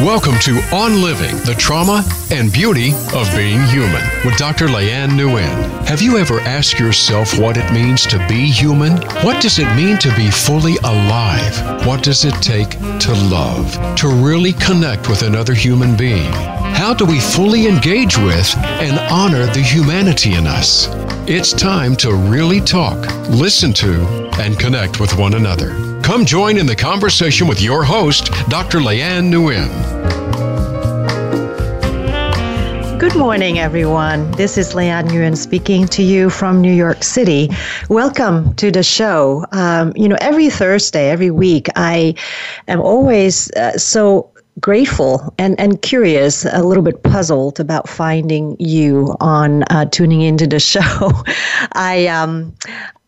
Welcome to On Living, the trauma and beauty of being human with Dr. Leanne Nguyen. Have you ever asked yourself what it means to be human? What does it mean to be fully alive? What does it take to love, to really connect with another human being? How do we fully engage with and honor the humanity in us? It's time to really talk, listen to, and connect with one another. Come join in the conversation with your host, Dr. Leanne Nguyen. Good morning, everyone. This is Leanne Nguyen speaking to you from New York City. Welcome to the show. Um, you know, every Thursday, every week, I am always uh, so grateful and, and curious, a little bit puzzled about finding you on uh, tuning into the show. I um,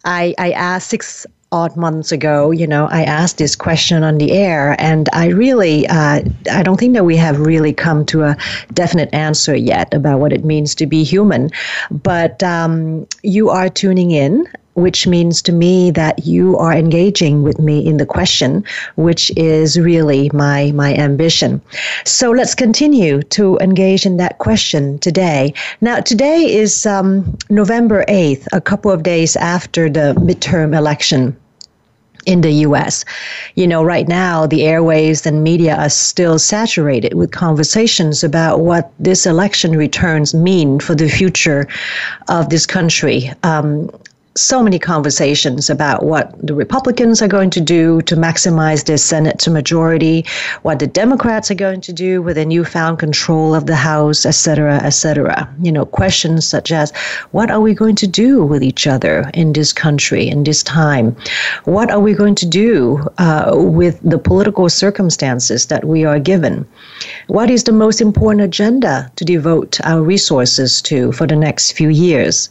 I, I asked six odd months ago, you know, I asked this question on the air, and I really, uh, I don't think that we have really come to a definite answer yet about what it means to be human. But um, you are tuning in which means to me that you are engaging with me in the question, which is really my my ambition. So let's continue to engage in that question today. Now, today is um, November eighth, a couple of days after the midterm election in the US. You know, right now, the airwaves and media are still saturated with conversations about what this election returns mean for the future of this country. Um, so many conversations about what the Republicans are going to do to maximize their Senate to majority, what the Democrats are going to do with their newfound control of the House, et cetera, et cetera. You know, questions such as what are we going to do with each other in this country, in this time? What are we going to do uh, with the political circumstances that we are given? What is the most important agenda to devote our resources to for the next few years?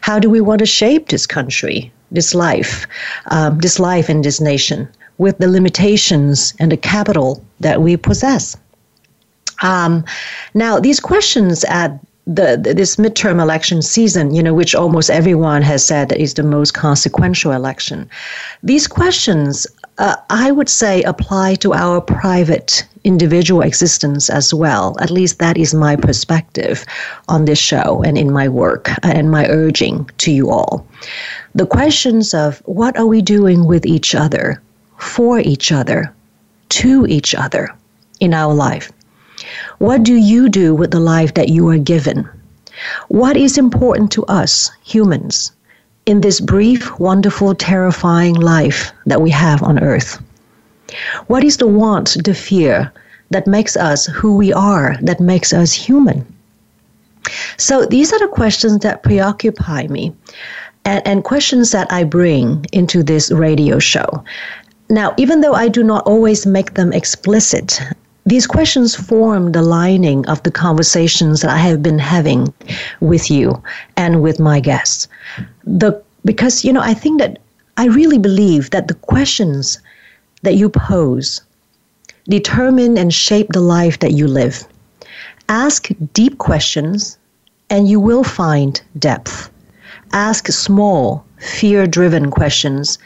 How do we want to shape this country, this life, um, this life in this nation with the limitations and the capital that we possess? Um, now, these questions at the, this midterm election season, you know, which almost everyone has said is the most consequential election. These questions, uh, I would say, apply to our private individual existence as well. At least that is my perspective on this show and in my work and my urging to you all. The questions of what are we doing with each other, for each other, to each other in our life what do you do with the life that you are given? What is important to us, humans, in this brief, wonderful, terrifying life that we have on earth? What is the want, the fear that makes us who we are, that makes us human? So these are the questions that preoccupy me and, and questions that I bring into this radio show. Now, even though I do not always make them explicit, these questions form the lining of the conversations that I have been having with you and with my guests. The because you know I think that I really believe that the questions that you pose determine and shape the life that you live. Ask deep questions and you will find depth. Ask small, fear driven questions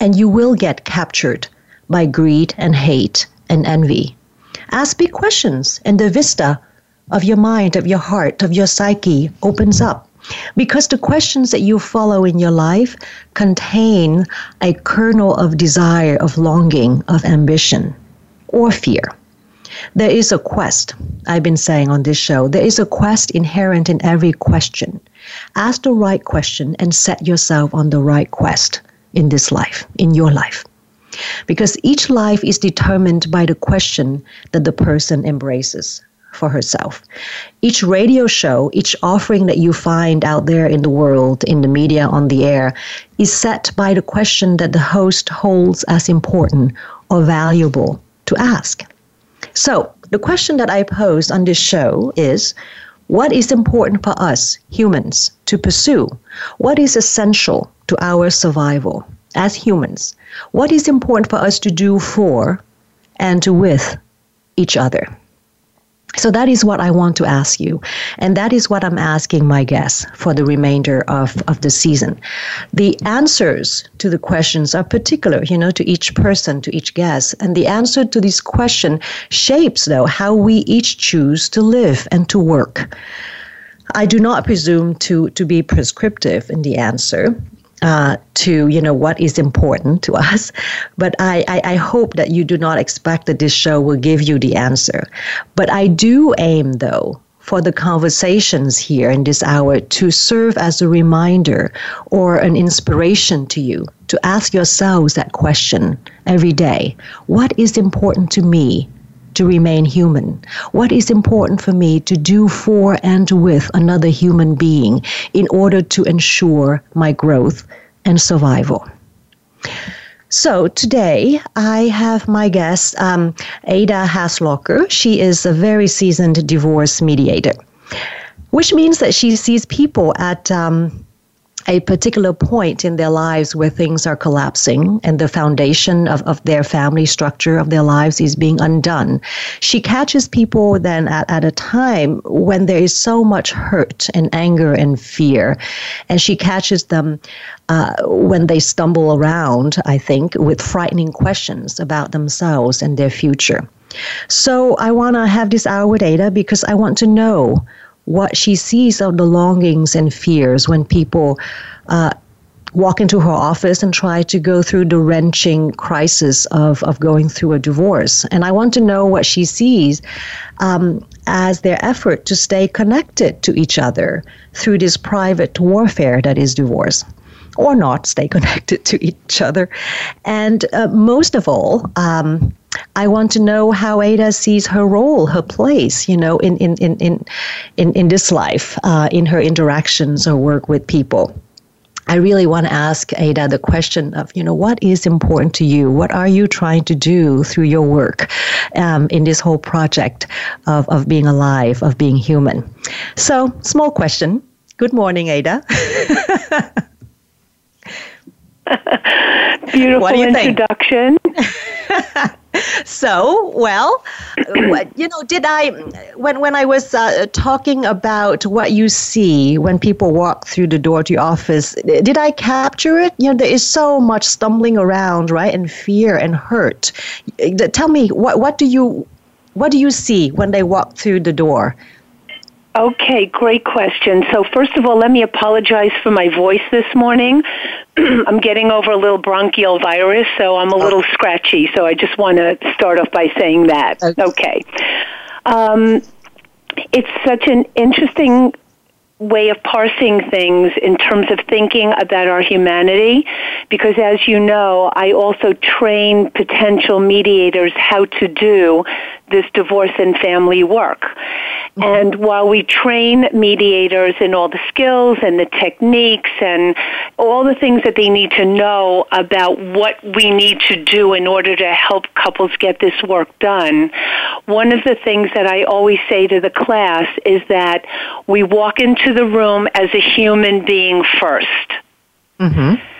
and you will get captured by greed and hate and envy. Ask big questions, and the vista of your mind, of your heart, of your psyche opens up. Because the questions that you follow in your life contain a kernel of desire, of longing, of ambition, or fear. There is a quest, I've been saying on this show, there is a quest inherent in every question. Ask the right question and set yourself on the right quest in this life, in your life. Because each life is determined by the question that the person embraces for herself. Each radio show, each offering that you find out there in the world, in the media, on the air, is set by the question that the host holds as important or valuable to ask. So, the question that I pose on this show is what is important for us humans to pursue? What is essential to our survival? As humans, what is important for us to do for and to with each other? So that is what I want to ask you. And that is what I'm asking my guests for the remainder of, of the season. The answers to the questions are particular, you know, to each person, to each guest. And the answer to this question shapes, though, how we each choose to live and to work. I do not presume to, to be prescriptive in the answer uh, to you know what is important to us. But I, I, I hope that you do not expect that this show will give you the answer. But i do aim though for the conversations here in this hour to serve as a reminder or an inspiration to you to ask yourselves that question every day. What is important to me to remain human? What is important for me to do for and with another human being in order to ensure my growth and survival? So today I have my guest, um, Ada Haslocker. She is a very seasoned divorce mediator, which means that she sees people at um, a particular point in their lives where things are collapsing and the foundation of, of their family structure of their lives is being undone. She catches people then at, at a time when there is so much hurt and anger and fear. And she catches them uh, when they stumble around, I think, with frightening questions about themselves and their future. So I want to have this hour with Ada because I want to know what she sees of the longings and fears when people uh, walk into her office and try to go through the wrenching crisis of, of going through a divorce. And I want to know what she sees um, as their effort to stay connected to each other through this private warfare that is divorce. Or not stay connected to each other. And uh, most of all, um, I want to know how Ada sees her role, her place, you know, in in in in in, in this life, uh, in her interactions or work with people. I really want to ask Ada the question of, you know, what is important to you? What are you trying to do through your work um, in this whole project of, of being alive, of being human? So, small question. Good morning, Ada. Beautiful introduction. so, well, you know, did I when when I was uh, talking about what you see when people walk through the door to your office, did I capture it? You know, there is so much stumbling around, right, and fear and hurt. Tell me, what what do you what do you see when they walk through the door? Okay, great question. So, first of all, let me apologize for my voice this morning. I'm getting over a little bronchial virus, so I'm a little oh. scratchy. So, I just want to start off by saying that. Okay. okay. Um, it's such an interesting way of parsing things in terms of thinking about our humanity because as you know I also train potential mediators how to do this divorce and family work. And while we train mediators in all the skills and the techniques and all the things that they need to know about what we need to do in order to help couples get this work done, one of the things that I always say to the class is that we walk into the room as a human being 1st mm-hmm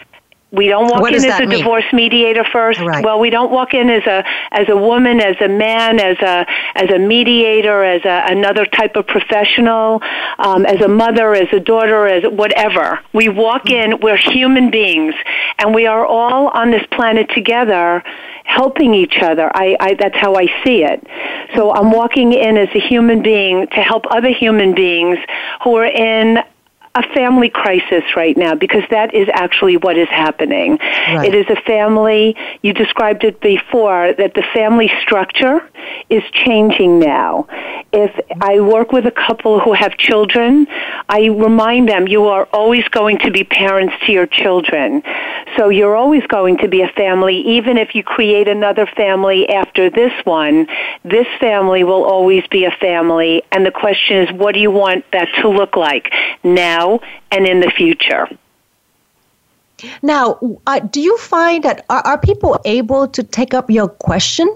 we don't walk in as a mean? divorce mediator first. Right. Well, we don't walk in as a as a woman, as a man, as a as a mediator, as a, another type of professional, um, as a mother, as a daughter, as whatever. We walk in. We're human beings, and we are all on this planet together, helping each other. I, I that's how I see it. So I'm walking in as a human being to help other human beings who are in a family crisis right now because that is actually what is happening. Right. It is a family, you described it before, that the family structure is changing now. If I work with a couple who have children, I remind them you are always going to be parents to your children. So you're always going to be a family, even if you create another family after this one, this family will always be a family. And the question is, what do you want that to look like now? Now and in the future. Now, uh, do you find that are, are people able to take up your question?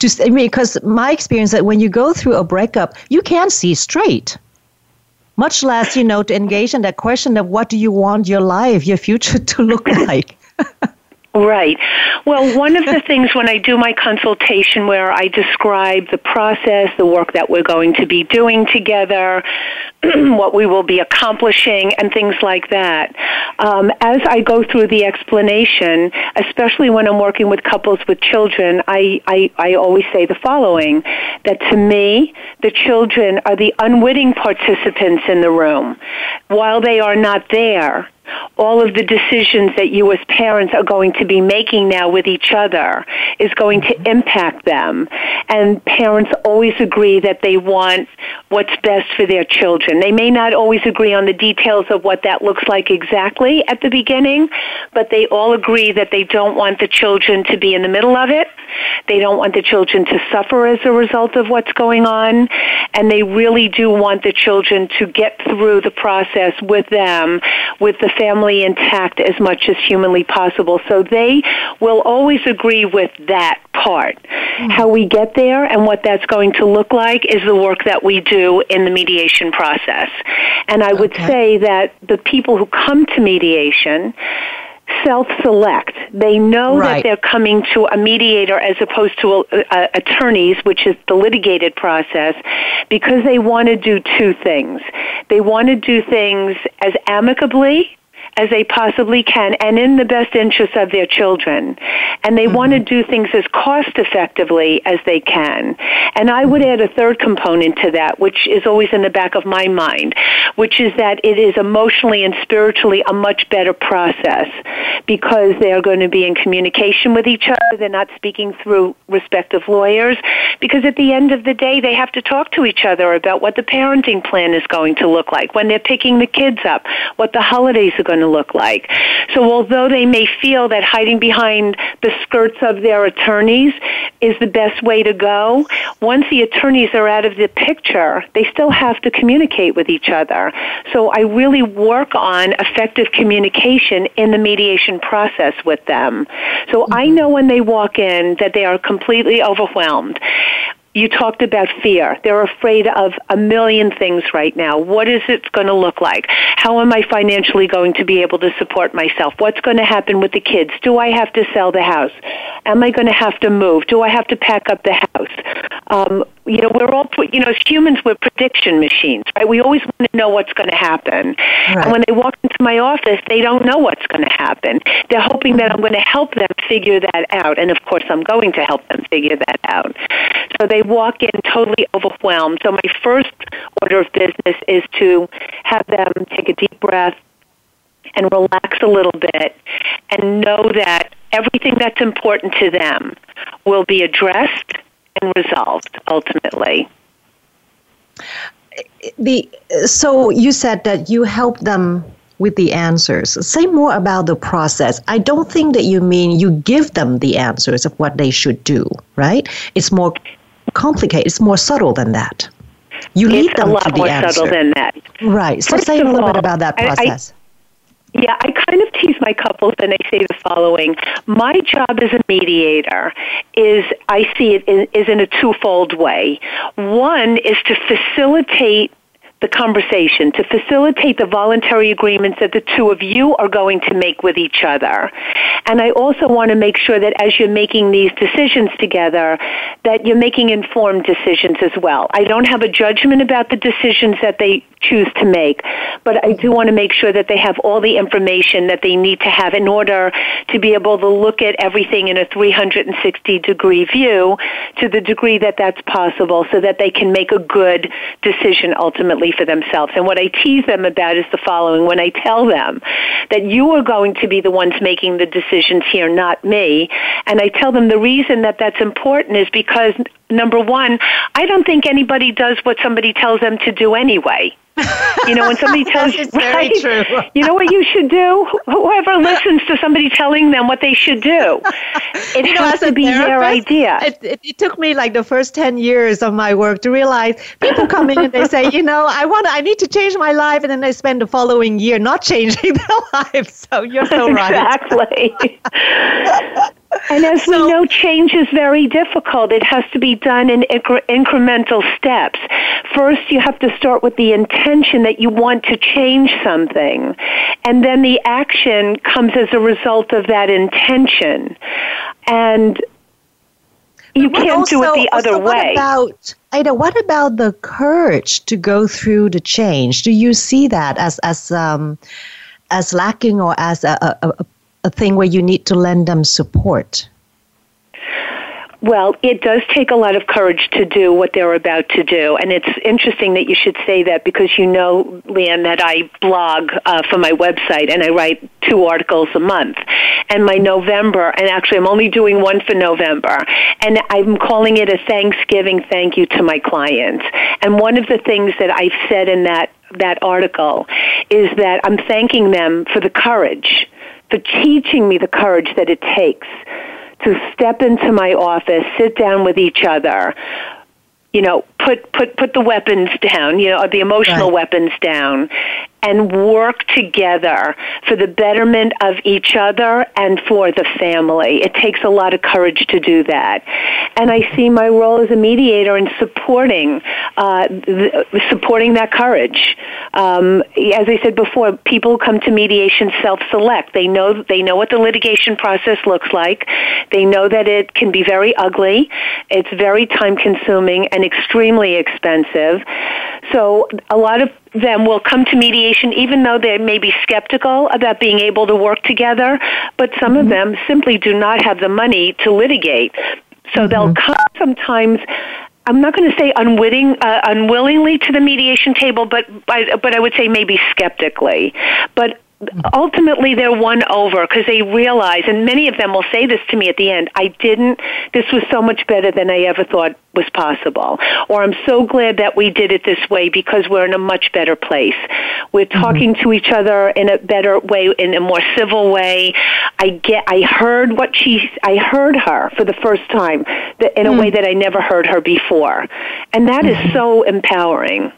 To, I mean, because my experience that when you go through a breakup, you can't see straight. Much less, you know, to engage in that question of what do you want your life, your future to look like. Right. Well, one of the things when I do my consultation where I describe the process, the work that we're going to be doing together, what we will be accomplishing, and things like that, um, as I go through the explanation, especially when I'm working with couples with children, I, I, I always say the following that to me, the children are the unwitting participants in the room. While they are not there, all of the decisions that you as parents are going to be making now with each other is going to mm-hmm. impact them. And parents always agree that they want what's best for their children. They may not always agree on the details of what that looks like exactly at the beginning, but they all agree that they don't want the children to be in the middle of it. They don't want the children to suffer as a result of what's going on. And they really do want the children to get through the process with them, with the family intact as much as humanly possible. So they will always agree with that part. Mm-hmm. How we get there and what that's going to look like is the work that we do in the mediation process. And I would okay. say that the people who come to mediation self-select. They know right. that they're coming to a mediator as opposed to a, a, attorneys, which is the litigated process, because they want to do two things. They want to do things as amicably as they possibly can and in the best interest of their children. And they mm-hmm. want to do things as cost effectively as they can. And I would add a third component to that, which is always in the back of my mind, which is that it is emotionally and spiritually a much better process because they are going to be in communication with each other. They're not speaking through respective lawyers because at the end of the day, they have to talk to each other about what the parenting plan is going to look like when they're picking the kids up, what the holidays are going to look like. So although they may feel that hiding behind the skirts of their attorneys is the best way to go, once the attorneys are out of the picture, they still have to communicate with each other. So I really work on effective communication in the mediation process with them. So I mm-hmm. know when they walk in that they are completely overwhelmed you talked about fear. They're afraid of a million things right now. What is it going to look like? How am I financially going to be able to support myself? What's going to happen with the kids? Do I have to sell the house? Am I going to have to move? Do I have to pack up the house? Um, you know, we're all, you know, as humans, we're prediction machines, right? We always want to know what's going to happen. Right. And when they walk into my office, they don't know what's going to happen. They're hoping that I'm going to help them figure that out. And of course, I'm going to help them figure that out. So they walk in totally overwhelmed. So my first order of business is to have them take a deep breath and relax a little bit and know that everything that's important to them will be addressed and resolved ultimately. The so you said that you help them with the answers. Say more about the process. I don't think that you mean you give them the answers of what they should do, right? It's more complicated. It's more subtle than that. You lead them to the answer. subtle than that. Right. So First say a little all, bit about that process. I, I, yeah, I kind of tease my couples and I say the following. My job as a mediator is, I see it in, is in a twofold way. One is to facilitate the conversation, to facilitate the voluntary agreements that the two of you are going to make with each other. And I also want to make sure that as you're making these decisions together, that you're making informed decisions as well. I don't have a judgment about the decisions that they choose to make, but I do want to make sure that they have all the information that they need to have in order to be able to look at everything in a 360 degree view to the degree that that's possible so that they can make a good decision ultimately for themselves. And what I tease them about is the following. When I tell them that you are going to be the ones making the decisions here, not me, and I tell them the reason that that's important is because number one, I don't think anybody does what somebody tells them to do anyway. You know, when somebody tells you, right, you know what you should do? Whoever listens to somebody telling them what they should do, it you has to be their idea. It, it, it, took me like the first 10 years of my work to realize people come in and they say, you know, I want, I need to change my life. And then they spend the following year not changing their life. So you're so right. Exactly. And as so, we know, change is very difficult. It has to be done in incre- incremental steps. First, you have to start with the intention that you want to change something, and then the action comes as a result of that intention. and you can't also, do it the other what way. About, Ida, what about the courage to go through the change? Do you see that as as um, as lacking or as a, a, a thing where you need to lend them support? Well, it does take a lot of courage to do what they're about to do. And it's interesting that you should say that because you know, Leanne, that I blog uh, for my website and I write two articles a month. And my November, and actually I'm only doing one for November, and I'm calling it a Thanksgiving thank you to my clients. And one of the things that I've said in that, that article is that I'm thanking them for the courage, for teaching me the courage that it takes to step into my office, sit down with each other, you know, put put put the weapons down, you know, the emotional right. weapons down, and work together for the betterment of each other and for the family. It takes a lot of courage to do that. And I see my role as a mediator in supporting, uh, supporting that courage. Um, as I said before, people come to mediation self-select. They know, they know what the litigation process looks like. They know that it can be very ugly. It's very time consuming and extremely expensive. So a lot of them will come to mediation even though they may be skeptical about being able to work together, but some mm-hmm. of them simply do not have the money to litigate. So mm-hmm. they'll come sometimes I'm not going to say unwitting, uh, unwillingly to the mediation table, but but I would say maybe skeptically. But ultimately they're won over because they realize, and many of them will say this to me at the end, I didn't, this was so much better than I ever thought was possible. Or I'm so glad that we did it this way because we're in a much better place. We're mm-hmm. talking mm-hmm. to each other in a better way, in a more civil way. I get, I heard what she, I heard her for the first time in a mm-hmm. way that I never heard her before. And that mm-hmm. is so empowering.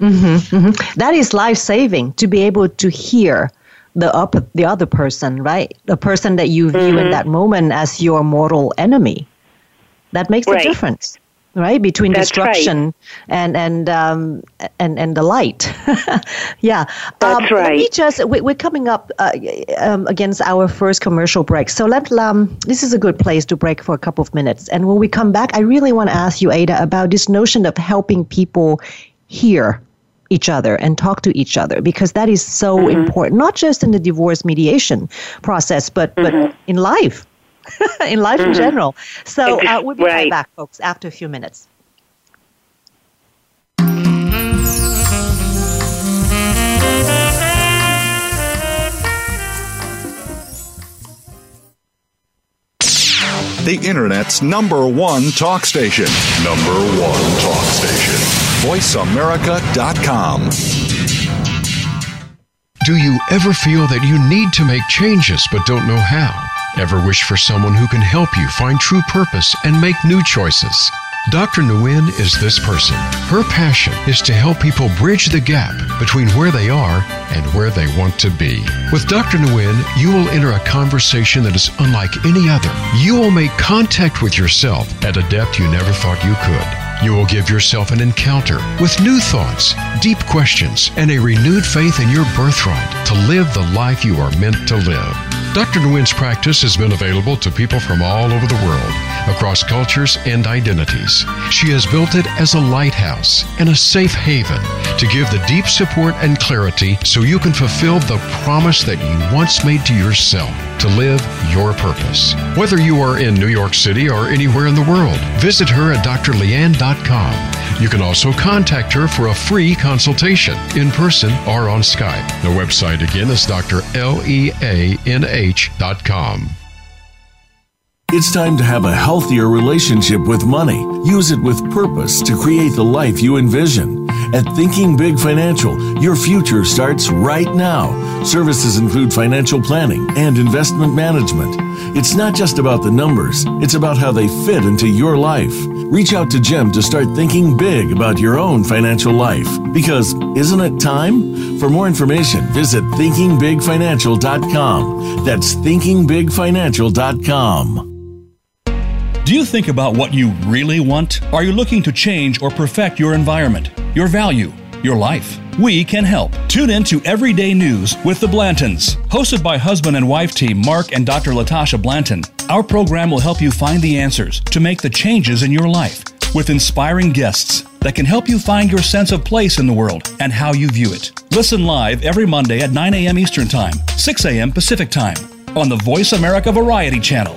Mm-hmm, mm-hmm. That is life saving to be able to hear the up the other person, right? The person that you view mm-hmm. in that moment as your mortal enemy. That makes right. a difference, right? Between That's destruction right. and and um, and and the light. yeah, That's um, right. Let just we, are coming up uh, um, against our first commercial break, so let um, this is a good place to break for a couple of minutes. And when we come back, I really want to ask you, Ada, about this notion of helping people hear each other and talk to each other because that is so mm-hmm. important not just in the divorce mediation process but mm-hmm. but in life in life mm-hmm. in general so uh, we'll be right. right back folks after a few minutes the Internet's number one talk station. Number one talk station. VoiceAmerica.com. Do you ever feel that you need to make changes but don't know how? Ever wish for someone who can help you find true purpose and make new choices? Dr. Nguyen is this person. Her passion is to help people bridge the gap between where they are and where they want to be. With Dr. Nguyen, you will enter a conversation that is unlike any other. You will make contact with yourself at a depth you never thought you could. You will give yourself an encounter with new thoughts, deep questions, and a renewed faith in your birthright to live the life you are meant to live. Dr. Nguyen's practice has been available to people from all over the world, across cultures and identities. She has built it as a lighthouse and a safe haven to give the deep support and clarity so you can fulfill the promise that you once made to yourself to live your purpose. Whether you are in New York City or anywhere in the world, visit her at drleanne.com. You can also contact her for a free consultation in person or on Skype. The website again is drleanne.com. It's time to have a healthier relationship with money. Use it with purpose to create the life you envision. At Thinking Big Financial, your future starts right now. Services include financial planning and investment management. It's not just about the numbers, it's about how they fit into your life. Reach out to Jim to start thinking big about your own financial life. Because isn't it time? For more information, visit thinkingbigfinancial.com. That's thinkingbigfinancial.com. Do you think about what you really want? Are you looking to change or perfect your environment, your value? your life. We can help. Tune in to Everyday News with the Blantons, hosted by husband and wife team Mark and Dr. Latasha Blanton. Our program will help you find the answers to make the changes in your life with inspiring guests that can help you find your sense of place in the world and how you view it. Listen live every Monday at 9 a.m. Eastern Time, 6 a.m. Pacific Time on the Voice America Variety Channel.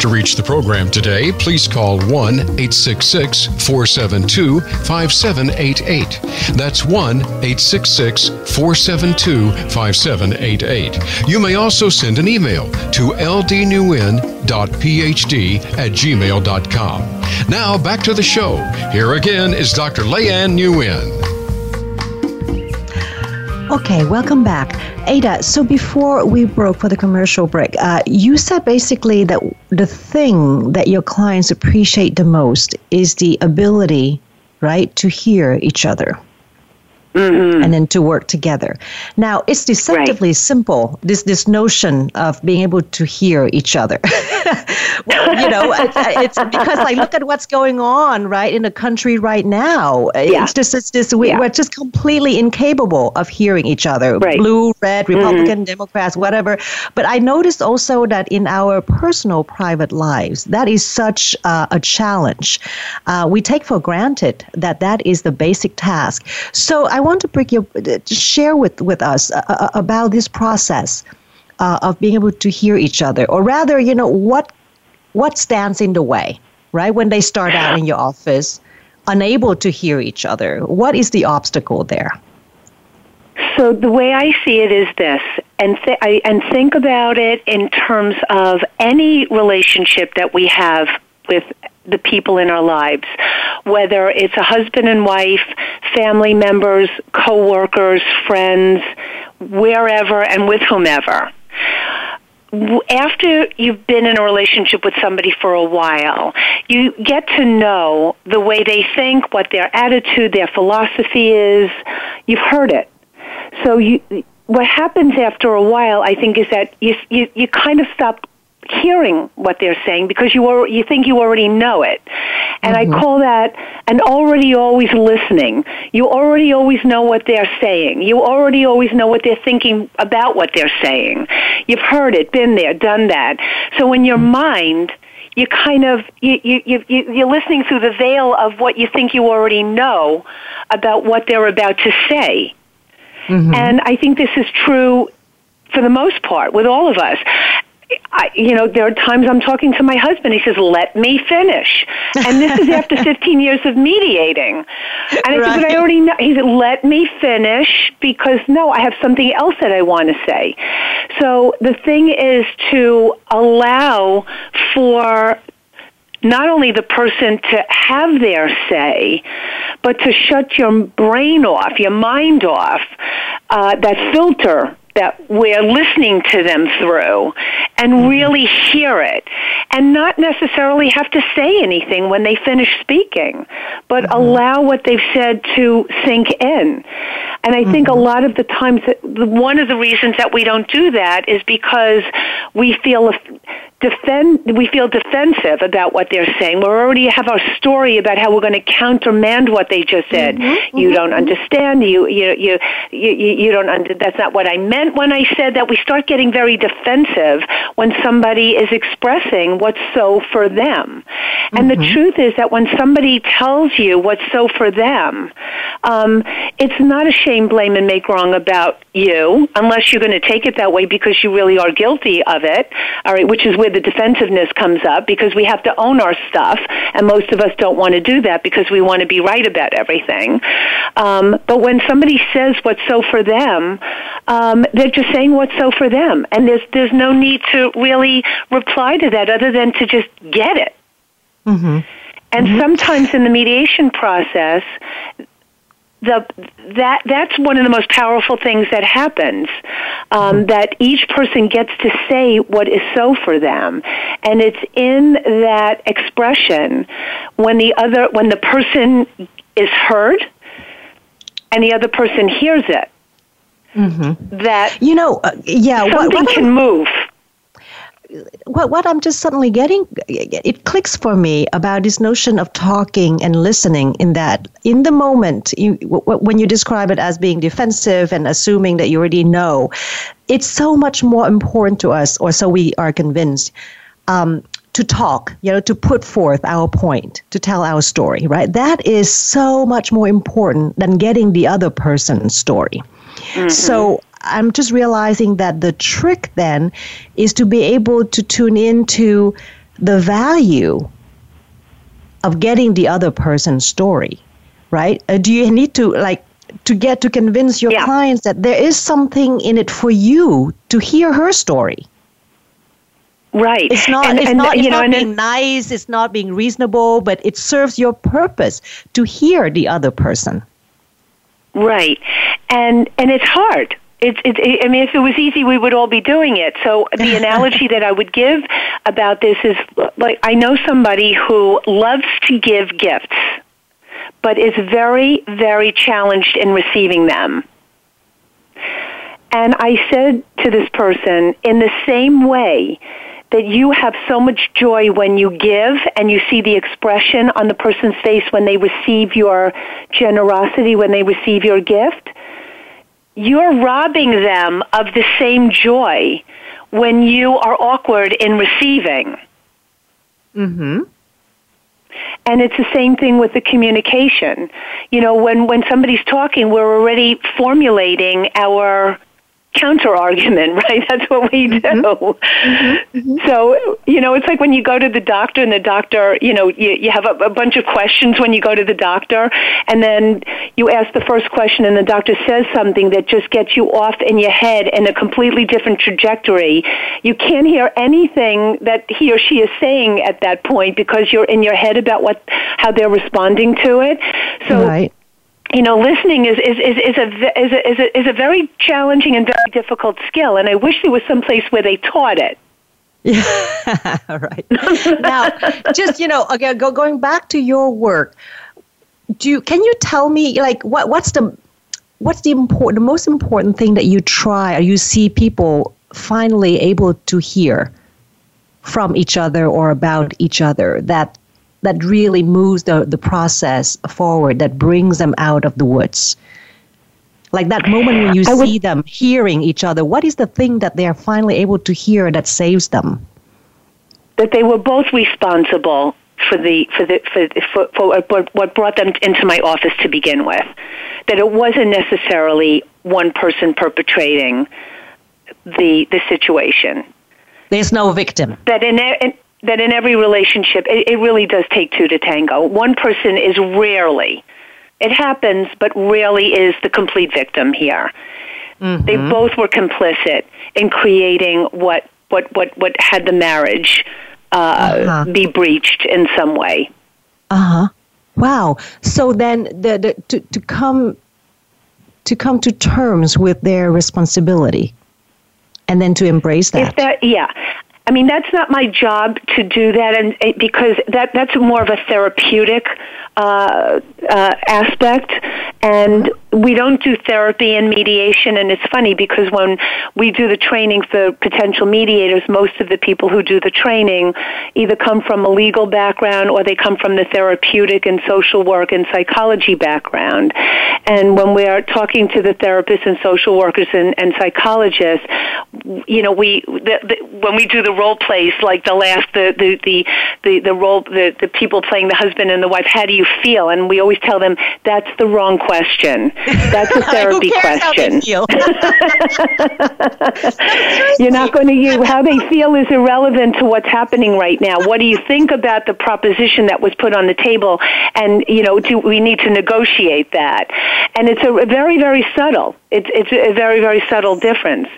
To reach the program today, please call 1 866 472 5788. That's 1 866 472 5788. You may also send an email to ldnewin.phd at gmail.com. Now back to the show. Here again is Dr. Leanne Nguyen. Okay, welcome back. Ada, so before we broke for the commercial break, uh, you said basically that the thing that your clients appreciate the most is the ability, right, to hear each other. Mm-hmm. and then to work together. Now, it's deceptively right. simple, this, this notion of being able to hear each other. well, you know, it's, because I look at what's going on, right, in the country right now. Yeah. It's just, it's just, we, are just completely incapable of hearing each other. Right. Blue, red, mm-hmm. Republican, mm-hmm. Democrats, whatever. But I noticed also that in our personal private lives, that is such uh, a challenge. Uh, we take for granted that that is the basic task. So I want to bring you share with with us uh, uh, about this process uh, of being able to hear each other, or rather, you know, what what stands in the way, right? When they start out in your office, unable to hear each other, what is the obstacle there? So the way I see it is this, and th- I, and think about it in terms of any relationship that we have with the people in our lives, whether it's a husband and wife, family members, coworkers, friends, wherever and with whomever. After you've been in a relationship with somebody for a while, you get to know the way they think, what their attitude, their philosophy is. You've heard it. So you, what happens after a while, I think, is that you, you, you kind of stop hearing what they're saying because you are, you think you already know it. And mm-hmm. I call that an already always listening. You already always know what they're saying. You already always know what they're thinking about what they're saying. You've heard it, been there, done that. So in your mind, you kind of you, you, you, you're listening through the veil of what you think you already know about what they're about to say. Mm-hmm. And I think this is true for the most part with all of us. I, you know, there are times I'm talking to my husband. He says, "Let me finish," and this is after 15 years of mediating. And I right. said, "But I already know." He said, "Let me finish because no, I have something else that I want to say." So the thing is to allow for not only the person to have their say, but to shut your brain off, your mind off, uh, that filter that we're listening to them through and mm-hmm. really hear it and not necessarily have to say anything when they finish speaking, but mm-hmm. allow what they've said to sink in. And I mm-hmm. think a mm-hmm. lot of the times that one of the reasons that we don't do that is because we feel defend we feel defensive about what they're saying. We already have our story about how we're going to countermand what they just said. Mm-hmm, you mm-hmm. don't understand. You you you you, you don't under, that's not what I meant when I said that. We start getting very defensive when somebody is expressing what's so for them. And mm-hmm. the truth is that when somebody tells you what's so for them, um, it's not a shame, blame, and make wrong about you, unless you're going to take it that way because you really are guilty of it. All right, which is where the defensiveness comes up because we have to own our stuff, and most of us don't want to do that because we want to be right about everything. Um, but when somebody says what's so for them, um, they're just saying what's so for them, and there's there's no need to really reply to that other than to just get it. Mm-hmm. And mm-hmm. sometimes in the mediation process, the that that's one of the most powerful things that happens. Um, that each person gets to say what is so for them, and it's in that expression when the other when the person is heard and the other person hears it. Mm-hmm. That you know, uh, yeah, something what, what can move what, what I'm just suddenly getting, it clicks for me about this notion of talking and listening in that in the moment, you, when you describe it as being defensive and assuming that you already know, it's so much more important to us, or so we are convinced, um, to talk, you know, to put forth our point, to tell our story, right? That is so much more important than getting the other person's story. Mm-hmm. So I'm just realizing that the trick then is to be able to tune into the value of getting the other person's story, right? Uh, do you need to like to get to convince your yeah. clients that there is something in it for you to hear her story? Right. It's not. And, it's and, not. It's you not know, being nice. It's not being reasonable. But it serves your purpose to hear the other person. Right. And and it's hard it's, it, I mean, if it was easy, we would all be doing it. So the analogy that I would give about this is like I know somebody who loves to give gifts, but is very, very challenged in receiving them. And I said to this person, in the same way that you have so much joy when you give and you see the expression on the person's face when they receive your generosity, when they receive your gift, you're robbing them of the same joy when you are awkward in receiving. Mm-hmm. And it's the same thing with the communication. You know, when, when somebody's talking, we're already formulating our counter argument, right? That's what we do. Mm-hmm. Mm-hmm. So, you know, it's like when you go to the doctor and the doctor, you know, you, you have a, a bunch of questions when you go to the doctor and then you ask the first question and the doctor says something that just gets you off in your head in a completely different trajectory. You can't hear anything that he or she is saying at that point because you're in your head about what, how they're responding to it. So, right you know, listening is, is, is, is, a, is, a, is, a, is a very challenging and very difficult skill, and I wish there was some place where they taught it. Yeah, right. now, just you know, again, go, going back to your work, do you, can you tell me like what what's the what's the important the most important thing that you try or you see people finally able to hear from each other or about each other that that really moves the, the process forward, that brings them out of the woods? Like that moment when you I see would, them hearing each other, what is the thing that they are finally able to hear that saves them? That they were both responsible for the for the for, for, for what brought them into my office to begin with. That it wasn't necessarily one person perpetrating the the situation. There's no victim. That in, in that in every relationship, it, it really does take two to tango. One person is rarely, it happens, but rarely is the complete victim here. Mm-hmm. They both were complicit in creating what what what what had the marriage uh, uh-huh. be breached in some way. Uh huh. Wow. So then, the, the to to come to come to terms with their responsibility, and then to embrace that. If that, yeah. I mean, that's not my job to do that, and because that that's more of a therapeutic uh, uh, aspect, and we don't do therapy and mediation. And it's funny because when we do the training for potential mediators, most of the people who do the training either come from a legal background or they come from the therapeutic and social work and psychology background. And when we are talking to the therapists and social workers and, and psychologists, you know, we the, the, when we do the role plays, like the last the the the the, the role the, the people playing the husband and the wife, how do you feel? And we always tell them that's the wrong question. That's a therapy question. You're not going to you how they feel is irrelevant to what's happening right now. What do you think about the proposition that was put on the table? And you know, do we need to negotiate that? and it's a very very subtle. It's it's a very very subtle difference.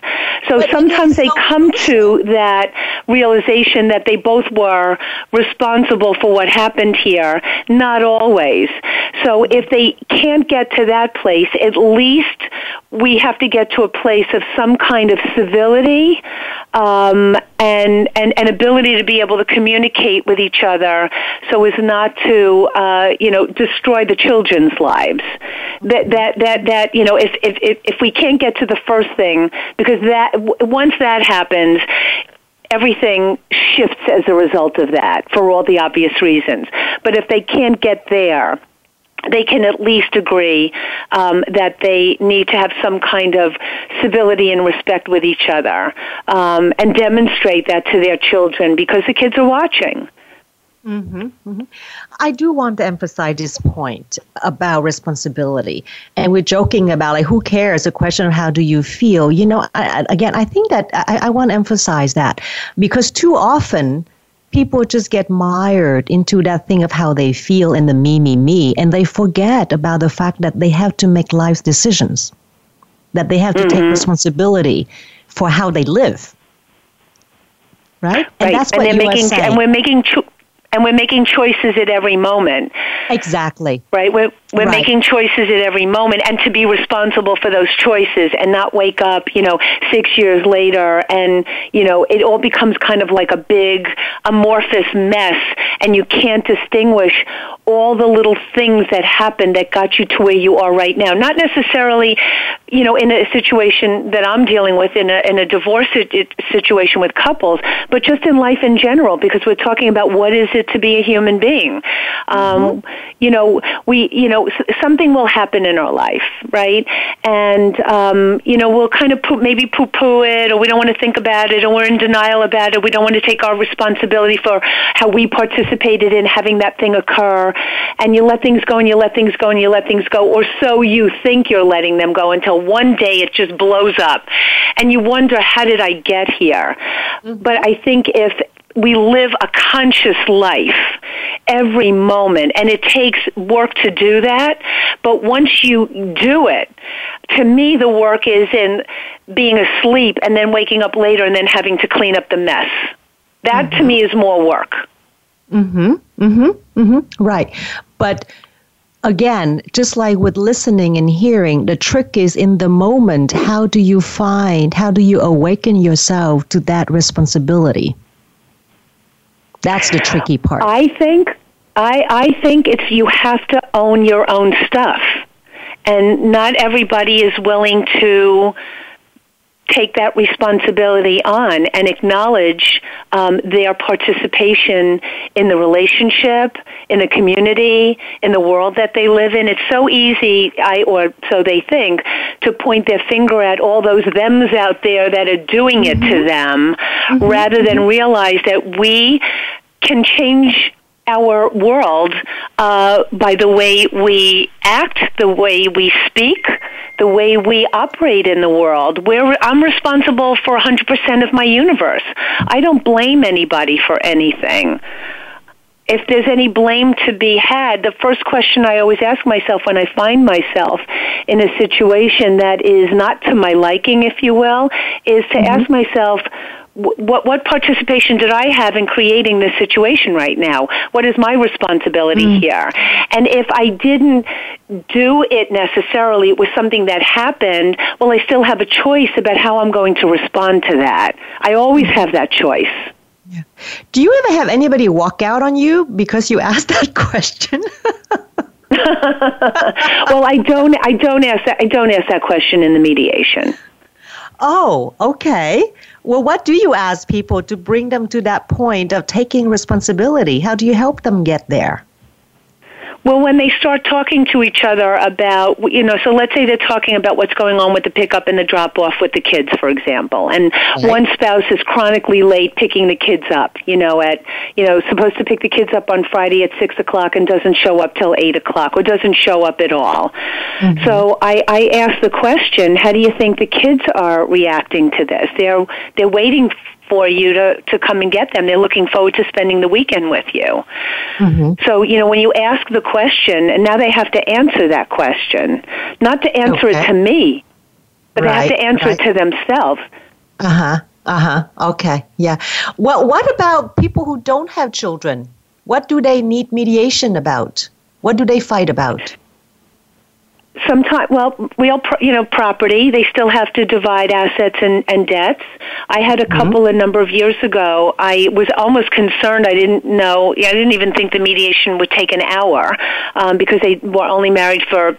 So But sometimes is they so come to that realization that they both were responsible for what happened here. Not always. So if they can't get to that place, at least we have to get to a place of some kind of civility um, and, and and ability to be able to communicate with each other, so as not to uh, you know destroy the children's lives. That that that that you know if if if, if we can't get to the first thing, because that once that happens, everything shifts as a result of that for all the obvious reasons. But if they can't get there, they can at least agree um, that they need to have some kind of civility and respect with each other um, and demonstrate that to their children because the kids are watching. Mm-hmm, mm-hmm. I do want to emphasize this point about responsibility. And we're joking about like, who cares? A question of how do you feel? You know, I, again, I think that I, I want to emphasize that because too often people just get mired into that thing of how they feel in the me, me, me, and they forget about the fact that they have to make life decisions, that they have to take mm-hmm. responsibility for how they live. Right? And right? that's and what they're you making are saying. and we're making cho- and we're making choices at every moment. exactly. right? We're, we're Right. making choices at every moment and to be responsible for those choices and not wake up, you know, six years later and, you know, it all becomes kind of like a big amorphous mess and you can't distinguish all the little things that happened that got you to where you are right now. Not necessarily, you know, in a situation that I'm dealing with in a, in a divorce situation with couples, but just in life in general because we're talking about what is it to be a human being. Um, You know, we, you know, something will happen in our life, right? And, um, you know, we'll kind of poo- maybe poo poo it or we don't want to think about it or we're in denial about it. We don't want to take our responsibility for how we participated in having that thing occur. And you let things go and you let things go and you let things go, or so you think you're letting them go until one day it just blows up. And you wonder, how did I get here? But I think if we live a conscious life every moment and it takes work to do that but once you do it to me the work is in being asleep and then waking up later and then having to clean up the mess that to me is more work mhm mhm mhm Right. But again, just like with listening and hearing, the trick is in the moment, how do you find, how do you awaken yourself to that responsibility? That's the tricky part. I think I I think it's you have to own your own stuff. And not everybody is willing to take that responsibility on and acknowledge um, their participation in the relationship, in the community, in the world that they live in. It's so easy, I or so they think, to point their finger at all those thems out there that are doing it to mm-hmm. them, mm-hmm. rather than mm-hmm. realize that we can change our world uh, by the way we act, the way we speak, the way we operate in the world. We're, I'm responsible for 100% of my universe. I don't blame anybody for anything. If there's any blame to be had, the first question I always ask myself when I find myself in a situation that is not to my liking, if you will, is to ask myself, what what participation did I have in creating this situation right now? What is my responsibility mm. here? And if I didn't do it necessarily, it was something that happened. Well, I still have a choice about how I'm going to respond to that. I always mm. have that choice. Yeah. do you ever have anybody walk out on you because you asked that question? well, I don't. I don't ask that. I don't ask that question in the mediation. Oh, okay. Well, what do you ask people to bring them to that point of taking responsibility? How do you help them get there? Well, when they start talking to each other about, you know, so let's say they're talking about what's going on with the pickup and the drop off with the kids, for example, and one spouse is chronically late picking the kids up, you know, at, you know, supposed to pick the kids up on Friday at six o'clock and doesn't show up till eight o'clock or doesn't show up at all. Mm-hmm. So I, I ask the question, how do you think the kids are reacting to this? They're, they're waiting for you to, to come and get them. They're looking forward to spending the weekend with you. Mm-hmm. So, you know, when you ask the question, and now they have to answer that question, not to answer Okay. it to me, but they have to answer right. it to themselves. Uh huh. Uh huh. Okay. Yeah. Well, what about people who don't have children? What do they need mediation about? What do they fight about? Sometimes, well, we all, pro- you know, property. They still have to divide assets and, and debts. I had a couple a number of years ago. I was almost concerned. I didn't know. I didn't even think the mediation would take an hour um, because they were only married for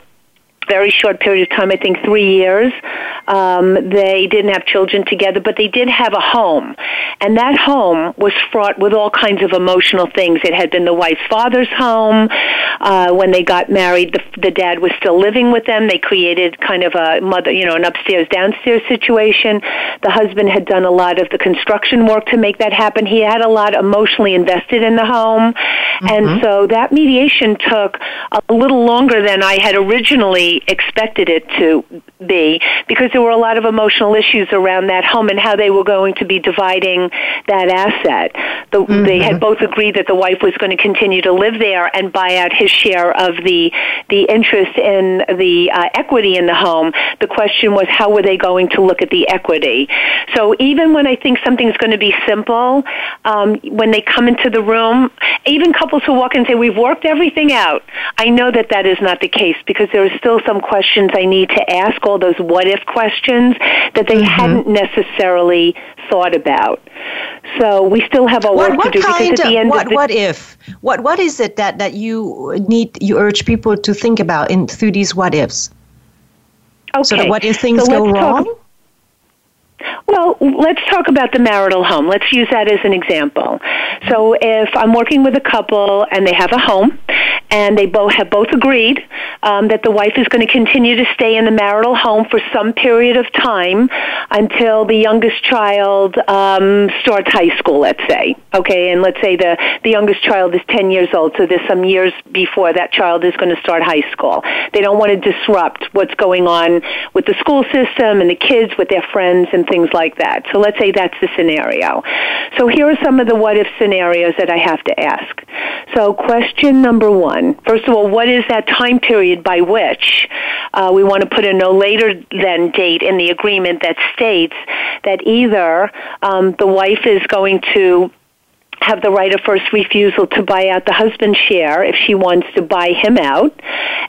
very short period of time. I think three years. Um, they didn't have children together, but they did have a home, and that home was fraught with all kinds of emotional things. It had been the wife's father's home. Uh, when they got married, the, the dad was still living with them. They created kind of a mother, you know, an upstairs downstairs situation. The husband had done a lot of the construction work to make that happen. He had a lot emotionally invested in the home, and so that mediation took a little longer than I had originally expected it to be because there were a lot of emotional issues around that home and how they were going to be dividing that asset. The, They had both agreed that the wife was going to continue to live there and buy out his share of the the interest in the uh, equity in the home. The question was how were they going to look at the equity? So even when I think something's going to be simple, um, when they come into the room, even couples who walk in and say we've worked everything out, I know that that is not the case because there is still some questions I need to ask, all those what if questions that they mm-hmm. hadn't necessarily thought about. So we still have a work What, to do because at the end what of the what if what what is it that that you need you urge people to think about in through these what ifs? okay. So what if things So go let's talk- wrong? Well, let's talk about the marital home. Let's use that as an example. So, if I'm working with a couple and they have a home, and they both have both agreed um, that the wife is going to continue to stay in the marital home for some period of time until the youngest child um, starts high school. Let's say, okay, and let's say the the youngest child is 10 years old, so there's some years before that child is going to start high school. They don't want to disrupt what's going on with the school system and the kids with their friends and things like that. So let's say that's the scenario. So here are some of the what if scenarios that I have to ask. So question number one. First of all, what is that time period by which uh, we want to put a no later than date in the agreement that states that either um, the wife is going to have the right of first refusal to buy out the husband's share if she wants to buy him out.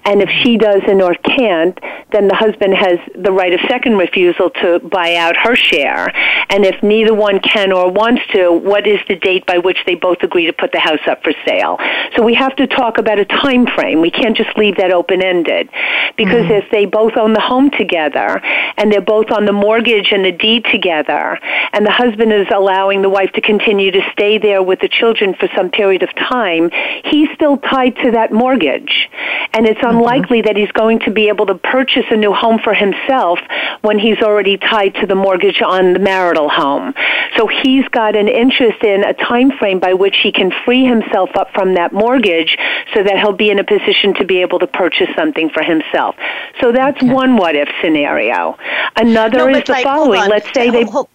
And if she doesn't or can't, then the husband has the right of second refusal to buy out her share. And if neither one can or wants to, what is the date by which they both agree to put the house up for sale? So we have to talk about a time frame. We can't just leave that open ended. Because mm-hmm. if they both own the home together and they're both on the mortgage and the deed together, and the husband is allowing the wife to continue to stay there with the children for some period of time, he's still tied to that mortgage. And it's mm-hmm. unlikely that he's going to be able to purchase a new home for himself when he's already tied to the mortgage on the marital home. So he's got an interest in a time frame by which he can free himself up from that mortgage so that he'll be in a position to be able to purchase something for himself. So that's one what if scenario. Another No, is the like, following. on. Let's say they hold,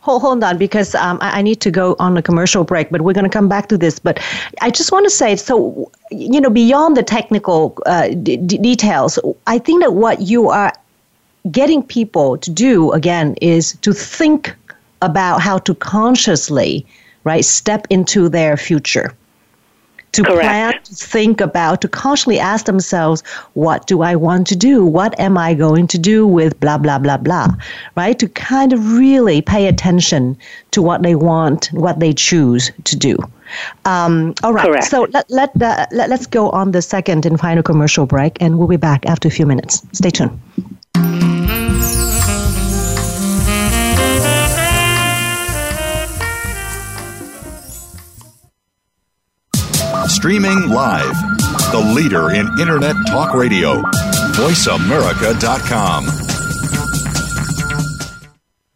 hold, hold on because um, I, I need to go on a commercial break, but we're going to come back to this. But I just want to say, so you know, beyond the technical uh, d- details, I think that what you are getting people to do again is to think about how to consciously, right, step into their future to Correct. plan, to think about, to consciously ask themselves, what do I want to do? What am I going to do with blah, blah, blah, blah, right? To kind of really pay attention to what they want, what they choose to do. Um, all right, Correct. so let, let, uh, let, let's go on the second and final commercial break, and we'll be back after a few minutes. Stay tuned. Streaming live. The leader in Internet talk radio. VoiceAmerica.com.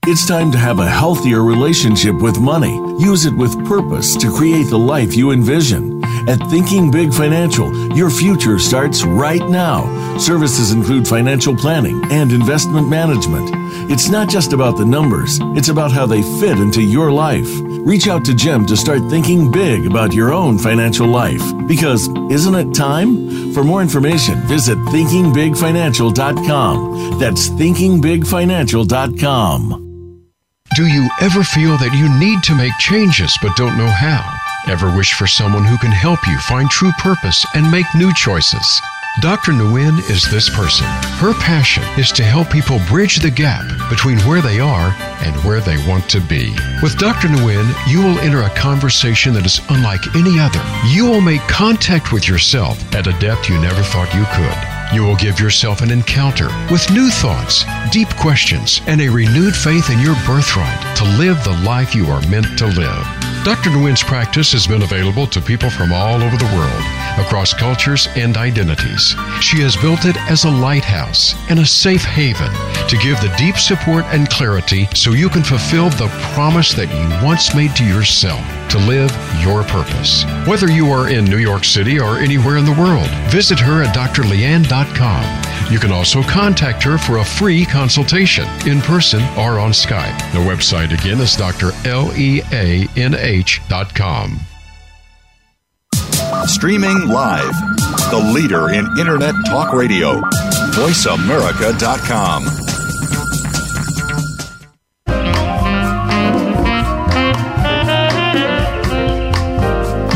It's time to have a healthier relationship with money. Use it with purpose to create the life you envision. At Thinking Big Financial, your future starts right now. Services include financial planning and investment management. It's not just about the numbers, it's about how they fit into your life. Reach out to Jim to start thinking big about your own financial life. Because isn't it time? For more information, visit thinkingbigfinancial.com. That's thinkingbigfinancial.com. Do you ever feel that you need to make changes but don't know how? Ever wish for someone who can help you find true purpose and make new choices? Dr. Nguyen is this person. Her passion is to help people bridge the gap between where they are and where they want to be. With Dr. Nguyen, you will enter a conversation that is unlike any other. You will make contact with yourself at a depth you never thought you could. You will give yourself an encounter with new thoughts, deep questions, and a renewed faith in your birthright to live the life you are meant to live. Dr. Nguyen's practice has been available to people from all over the world, across cultures and identities. She has built it as a lighthouse and a safe haven to give the deep support and clarity so you can fulfill the promise that you once made to yourself to live your purpose. Whether you are in New York City or anywhere in the world, visit her at drleanne.com. You can also contact her for a free consultation in person or on Skype. The website again is drleanne.com. Streaming live, the leader in Internet Talk Radio, voiceamerica.com.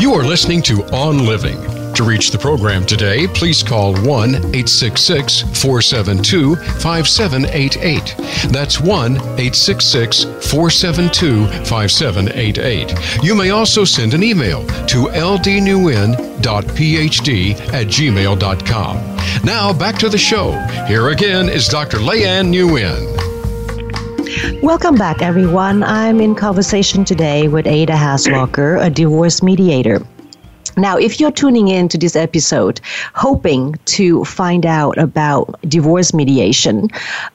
You are listening to On Living. To reach the program today, please call 1 866 472 5788. That's 1 866 472 5788. You may also send an email to ldnewin.phd at gmail.com. Now back to the show. Here again is Dr. Leanne Nguyen. Welcome back, everyone. I'm in conversation today with Ada Haswalker, a divorce mediator. Now, if you're tuning in to this episode hoping to find out about divorce mediation,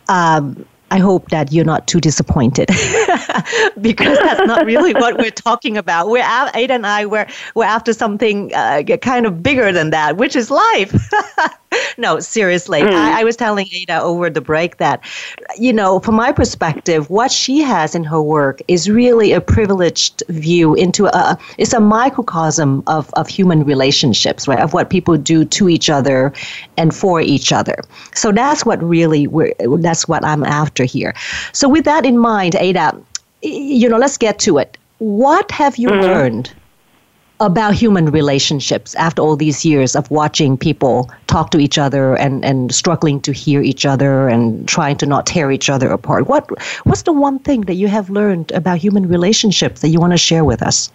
um, I hope that you're not too disappointed because that's not really what we're talking about. We're Ada and I we're we're after something uh, kind of bigger than that, which is life. no, seriously. Mm. I, I, was telling Ada over the break that, you know, from my perspective, what she has in her work is really a privileged view into a, it's a microcosm of, of human relationships, right? Of what people do to each other and for each other. So that's what really, we're, that's what I'm after here. So with that in mind, Ada, you know, let's get to it. What have you mm-hmm. learned about human relationships after all these years of watching people talk to each other and, and struggling to hear each other and trying to not tear each other apart? What what's the one thing that you have learned about human relationships that you want to share with us?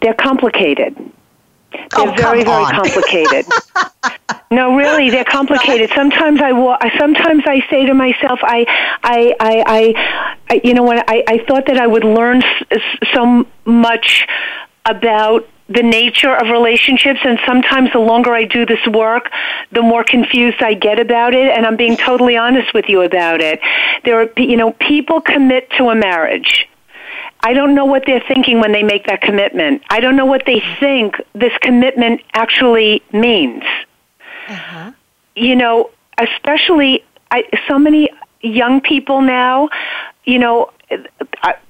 They're complicated. They're oh, very, very complicated. no, really, they're complicated. Sometimes I wa- sometimes I say to myself, I, I, I, I, you know, when I, I thought that I would learn so much about the nature of relationships and sometimes the longer I do this work, the more confused I get about it and I'm being totally honest with you about it. There are you know people commit to a marriage. I don't know what they're thinking when they make that commitment. I don't know what they think this commitment actually means. Uh-huh. You know, especially I, so many young people now, you know,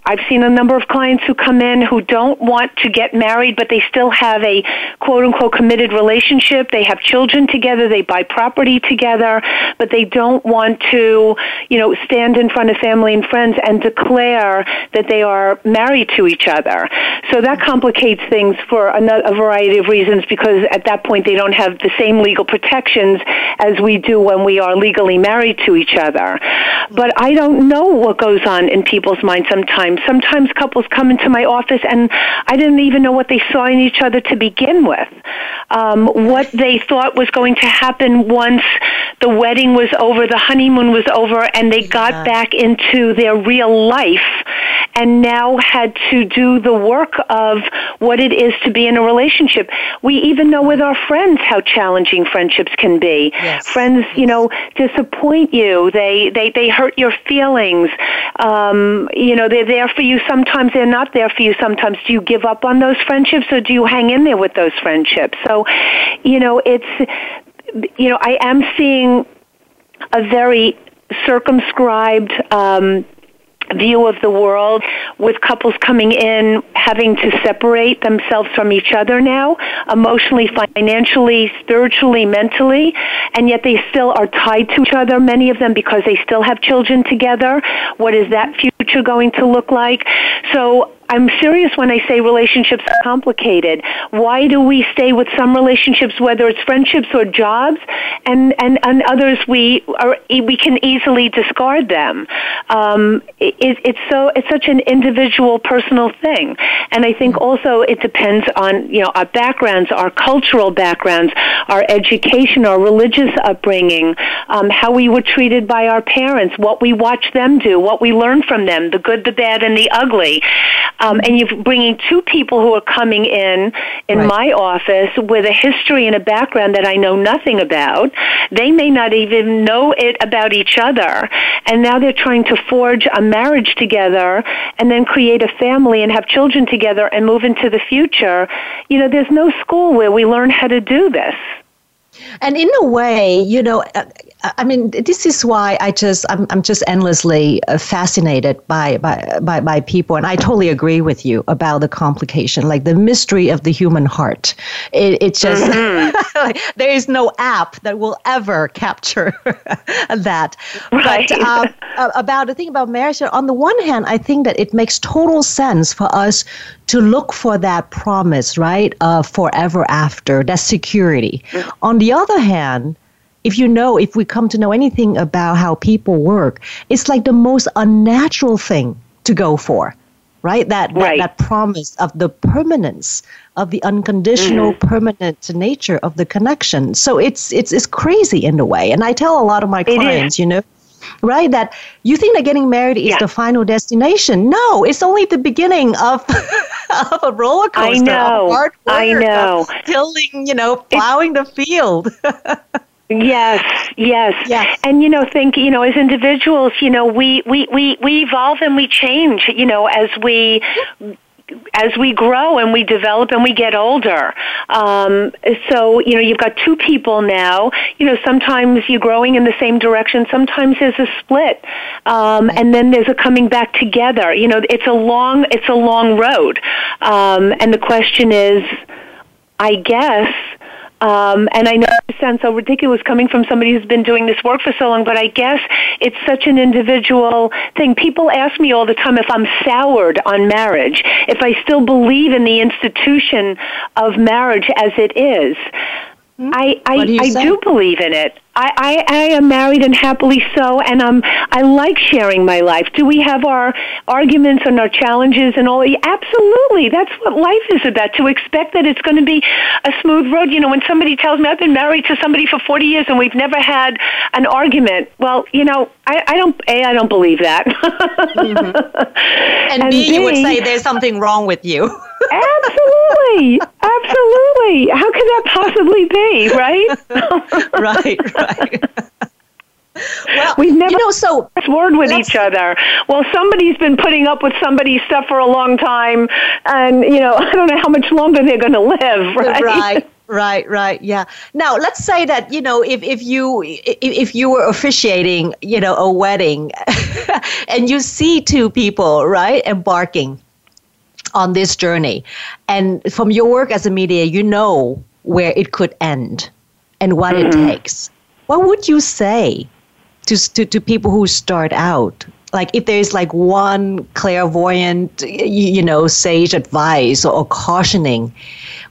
I've seen a number of clients who come in who don't want to get married, but they still have a quote unquote committed relationship. They have children together, they buy property together, but they don't want to, you know, stand in front of family and friends and declare that they are married to each other. So that complicates things for a, variety of reasons because at that point they don't have the same legal protections as we do when we are legally married to each other. But I don't know what goes on in people's minds. Sometimes couples come into my office and I didn't even know what they saw in each other to begin with. Um, what they thought was going to happen once the wedding was over, the honeymoon was over, and they got yeah. back into their real life and now had to do the work of what it is to be in a relationship. We even know with our friends how challenging friendships can be. Yes. Friends, you know, disappoint you. They they they hurt your feelings. Um, you know, they're there for you. Sometimes they're not there for you. Sometimes do you give up on those friendships or do you hang in there with those friendships? So, you know, it's you know, I am seeing a very circumscribed um, view of the world with couples coming in having to separate themselves from each other now emotionally financially spiritually mentally and yet they still are tied to each other many of them because they still have children together. What is that future going to look like? So I'm serious when I say relationships are complicated. Why do we stay with some relationships, whether it's friendships or jobs, and and, and others we are we can easily discard them? Um, it, it's so it's such an individual, personal thing, and I think also it depends on you know our backgrounds, our cultural backgrounds, our education, our religious upbringing, um, how we were treated by our parents, what we watch them do, what we learn from them, the good, the bad, and the ugly. Um, and you're bringing two people who are coming in in right. my office with a history and a background that I know nothing about. They may not even know it about each other. And now they're trying to forge a marriage together and then create a family and have children together and move into the future. You know, there's no school where we learn how to do this. And in a way, you know, I mean, this is why I just I'm, I'm just endlessly uh, fascinated by, by by by people, and I totally agree with you about the complication, like the mystery of the human heart. It, it just mm-hmm. there is no app that will ever capture that. Right. But um, about the thing about marriage, on the one hand, I think that it makes total sense for us to look for that promise, right, of forever after, that security. Mm-hmm. On the other hand if you know, if we come to know anything about how people work, it's like the most unnatural thing to go for, right? That right. that, that promise of the permanence of the unconditional, mm-hmm. permanent nature of the connection. So it's it's it's crazy in a way. And I tell a lot of my clients, you know, right? That you think that getting married is yeah. the final destination. No, it's only the beginning of of a roller coaster. I know. Of hard work, I know. tilling, you know, plowing it's, the field. Yes, yes, yes. And you know, think you know, as individuals, you know, we we we we evolve and we change. You know, as we as we grow and we develop and we get older. Um, so, you know, you've got two people now. You know, sometimes you're growing in the same direction. Sometimes there's a split. Um, and then there's a coming back together. You know, it's a long, it's a long road. Um, and the question is, I guess, um, and I know it sounds so ridiculous coming from somebody who's been doing this work for so long, but I guess it's such an individual thing. People ask me all the time if I'm soured on marriage, if I still believe in the institution of marriage as it is. Hmm? I I, do I do believe in it. I, I, I am married and happily so, and um, I like sharing my life. Do we have our arguments and our challenges and all? Absolutely, that's what life is about. To expect that it's going to be a smooth road. You know, when somebody tells me I've been married to somebody for forty years and we've never had an argument, well, you know, I, I don't a I don't believe that. mm-hmm. And, and B, B, you would say there's something wrong with you. absolutely, absolutely. How could that possibly be? Right? right right. well, we've never you know, so word with each other. Well, somebody's been putting up with somebody's stuff for a long time, and you know, I don't know how much longer they're going to live. Right. Right. Right, right, yeah. Now, let's say that you know, if if you if, if you were officiating, you know, a wedding, and you see two people right embarking on this journey, and from your work as a media, you know where it could end and what mm-hmm. it takes what would you say to, to, to people who start out? Like if there's like one clairvoyant, you know, sage advice or, or cautioning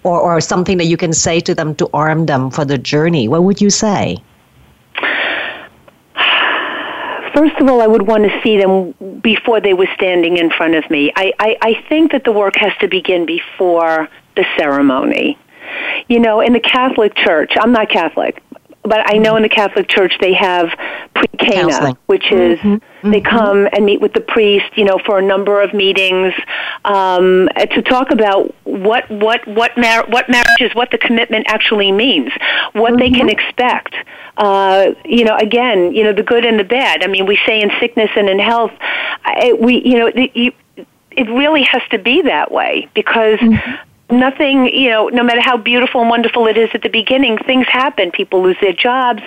or, or something that you can say to them to arm them for the journey, what would you say? first of all, I would want to see them before they were standing in front of me. I, I, I think that the work has to begin before the ceremony. You know, in the Catholic Church, I'm not Catholic, but I know in the Catholic Church they have pre-cana, which is mm-hmm. they mm-hmm. come and meet with the priest, you know, for a number of meetings um, to talk about what what what mar- what marriage is, what the commitment actually means, what mm-hmm. they can mm-hmm. expect. Uh, you know, again, you know, the good and the bad. I mean, we say in sickness and in health, I, we, you know, the, you, it really has to be that way because mm-hmm nothing, you know, no matter how beautiful and wonderful it is at the beginning, things happen. People lose their jobs.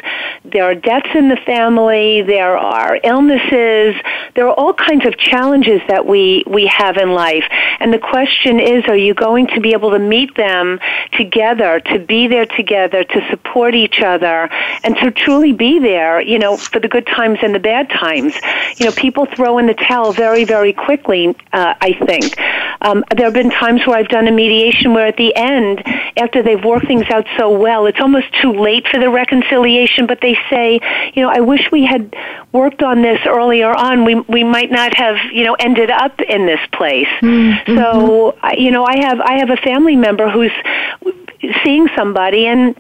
There are deaths in the family. There are illnesses. There are all kinds of challenges that we, we have in life. And the question is, are you going to be able to meet them together, to be there together, to support each other, and to truly be there, you know, for the good times and the bad times? You know, people throw in the towel very, very quickly, uh, I think. Um, there have been times where I've done a mediation where at the end, after they've worked things out so well, it's almost too late for the reconciliation, but they say, you know, I wish we had worked on this earlier on. We, we might not have, you know, ended up in this place. Mm-hmm. So, you know, I have, I have a family member who's seeing somebody and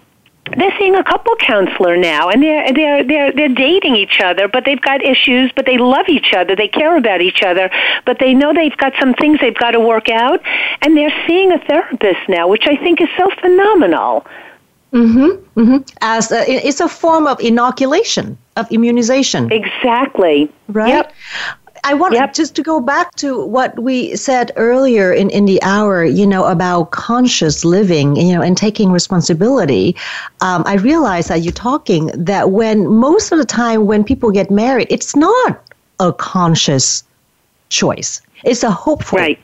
they're seeing a couple counselor now and they're they're they're they're dating each other but they've got issues but they love each other they care about each other but they know they've got some things they've got to work out and they're seeing a therapist now which i think is so phenomenal. Mhm mhm as a, it's a form of inoculation of immunization. Exactly. Right? Yep. I want yep. just to go back to what we said earlier in, in the hour, you know, about conscious living, you know, and taking responsibility. Um, I realize that you're talking that when most of the time when people get married, it's not a conscious choice. It's a hopeful right.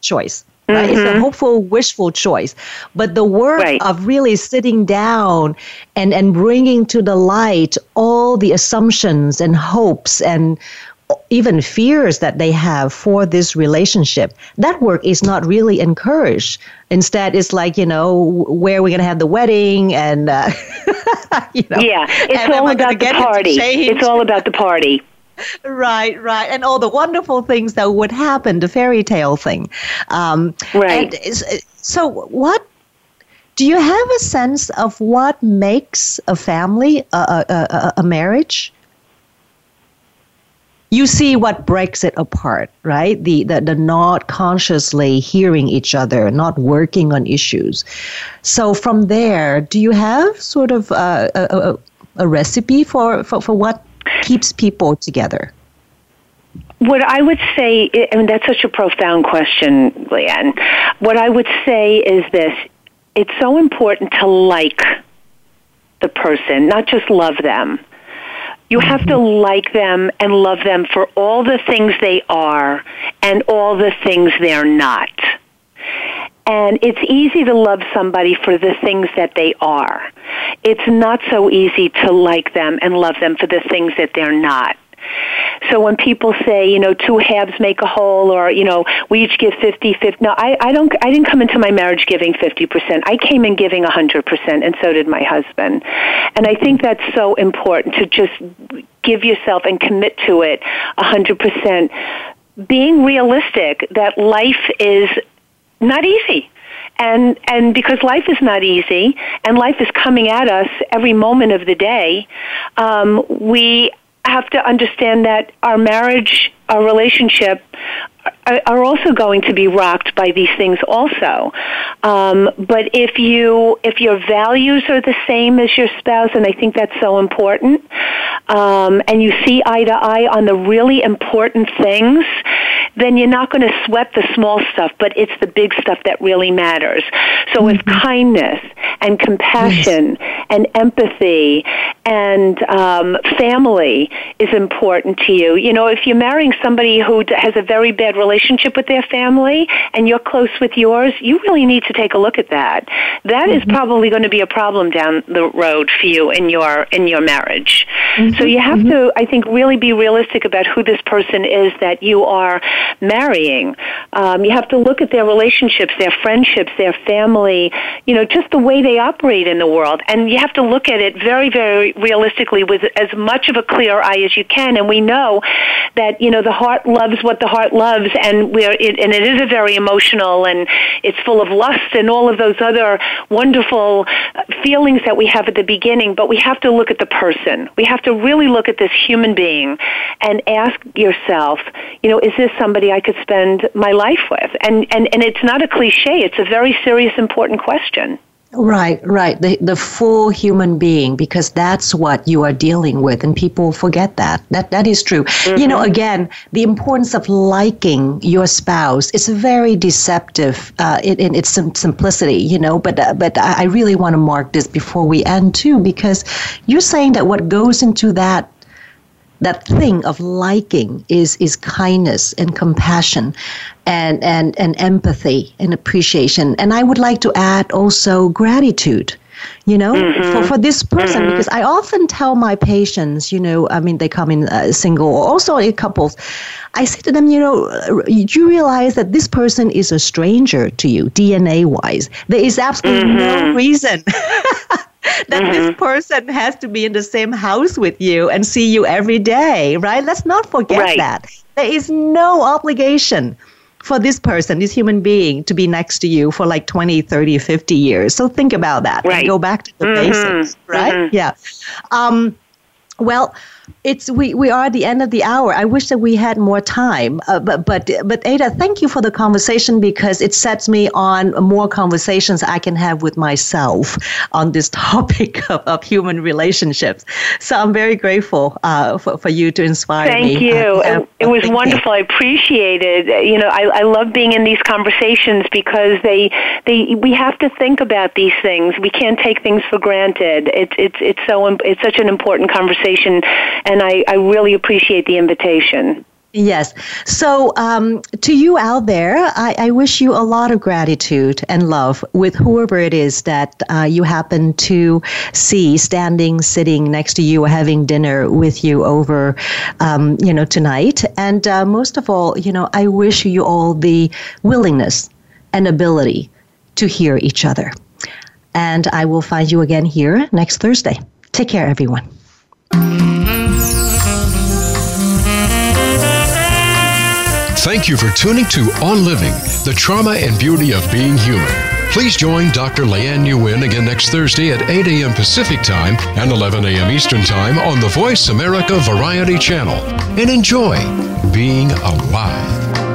choice. Right? Mm-hmm. It's a mm-hmm. hopeful, wishful choice. But the work right. of really sitting down and, and bringing to the light all the assumptions and hopes and even fears that they have for this relationship, that work is not really encouraged. Instead, it's like, you know, where are we going to have the wedding? And, uh, you know, yeah, it's all about the party. It's all about the party. right, right. And all the wonderful things that would happen, the fairy tale thing. Um, right. so, what do you have a sense of what makes a family, a, a, a, a marriage? You see what breaks it apart, right? The, the, the not consciously hearing each other, not working on issues. So from there, do you have sort of a, a, a recipe for, for, for what keeps people together? What I would say, I mean, that's such a profound question, Leanne. What I would say is this it's so important to like the person, not just love them. You have to like them and love them for all the things they are and all the things they're not. And it's easy to love somebody for the things that they are. It's not so easy to like them and love them for the things that they're not. So when people say, you know, two halves make a whole or, you know, we each give 50, 50, no, I, I don't, I didn't come into my marriage giving 50%. I came in giving 100% and so did my husband. And I think that's so important to just give yourself and commit to it 100%. Being realistic that life is not easy and and because life is not easy and life is coming at us every moment of the day um, we have to understand that our marriage, our relationship, are also going to be rocked by these things also. Um, but if you if your values are the same as your spouse, and I think that's so important, um, and you see eye to eye on the really important things, then you're not going to sweat the small stuff, but it's the big stuff that really matters. So mm-hmm. if kindness and compassion yes. and empathy and um, family is important to you, you know, if you're marrying somebody who has a very bad relationship with their family and you're close with yours, you really need to take a look at that. That mm-hmm. is probably going to be a problem down the road for you in your in your marriage. Mm-hmm. So you have mm-hmm. to, I think, really be realistic about who this person is that you are marrying. Um, you have to look at their relationships, their friendships, their family, you know, just the way they operate in the world. And you have to look at it very, very realistically with as much of a clear eye as you can. And we know that, you know, the heart loves what the heart loves and we're, it, and it is a very emotional and it's full of lust and all of those other wonderful feelings that we have at the beginning, but we have to look at the person. We have to really look at this human being and ask yourself, you know, is this somebody I could spend my life with? And, and, and it's not a cliche, it's a very serious, important question. Right, right. The the full human being because that's what you are dealing with and people forget that. That that is true. Mm-hmm. You know, mm-hmm. again, the importance of liking your spouse is very deceptive uh, in, in, its simplicity, you know, but uh, but I really want to mark this before we end too because you're saying that what goes into that that thing of liking is is kindness and compassion and and and empathy and appreciation and i would like to add also gratitude you know mm-hmm. for, for this person mm-hmm. because i often tell my patients you know i mean they come in uh, single or also in couples i say to them you know do you realize that this person is a stranger to you dna wise there is absolutely mm-hmm. no reason that mm-hmm. this person has to be in the same house with you and see you every day, right? Let's not forget right. that. There is no obligation for this person, this human being, to be next to you for like 20, 30, 50 years. So think about that. Right. go back to the mm-hmm. basics, right? Mm-hmm. Yeah. Um, well, it's we, we are at the end of the hour. I wish that we had more time, uh, but but but Ada, thank you for the conversation because it sets me on more conversations I can have with myself on this topic of, of human relationships. So I'm very grateful uh, for, for you to inspire thank me. Thank you. Uh, it was wonderful. You. I appreciate it. You know, I, I love being in these conversations because they they we have to think about these things. We can't take things for granted. It's it's it's so it's such an important conversation and I, I really appreciate the invitation. Yes. So, um, to you out there, I, I, wish you a lot of gratitude and love with whoever it is that uh, you happen to see standing, sitting next to you, having dinner with you over, um, you know, tonight. And uh, most of all, you know, I wish you all the willingness and ability to hear each other. And I will find you again here next Thursday. Take care, everyone. Thank you for tuning to On Living, the trauma and beauty of being human. Please join Dr. Leanne Nguyen again next Thursday at 8 a.m. Pacific Time and 11 a.m. Eastern Time on the Voice America Variety Channel. And enjoy being alive.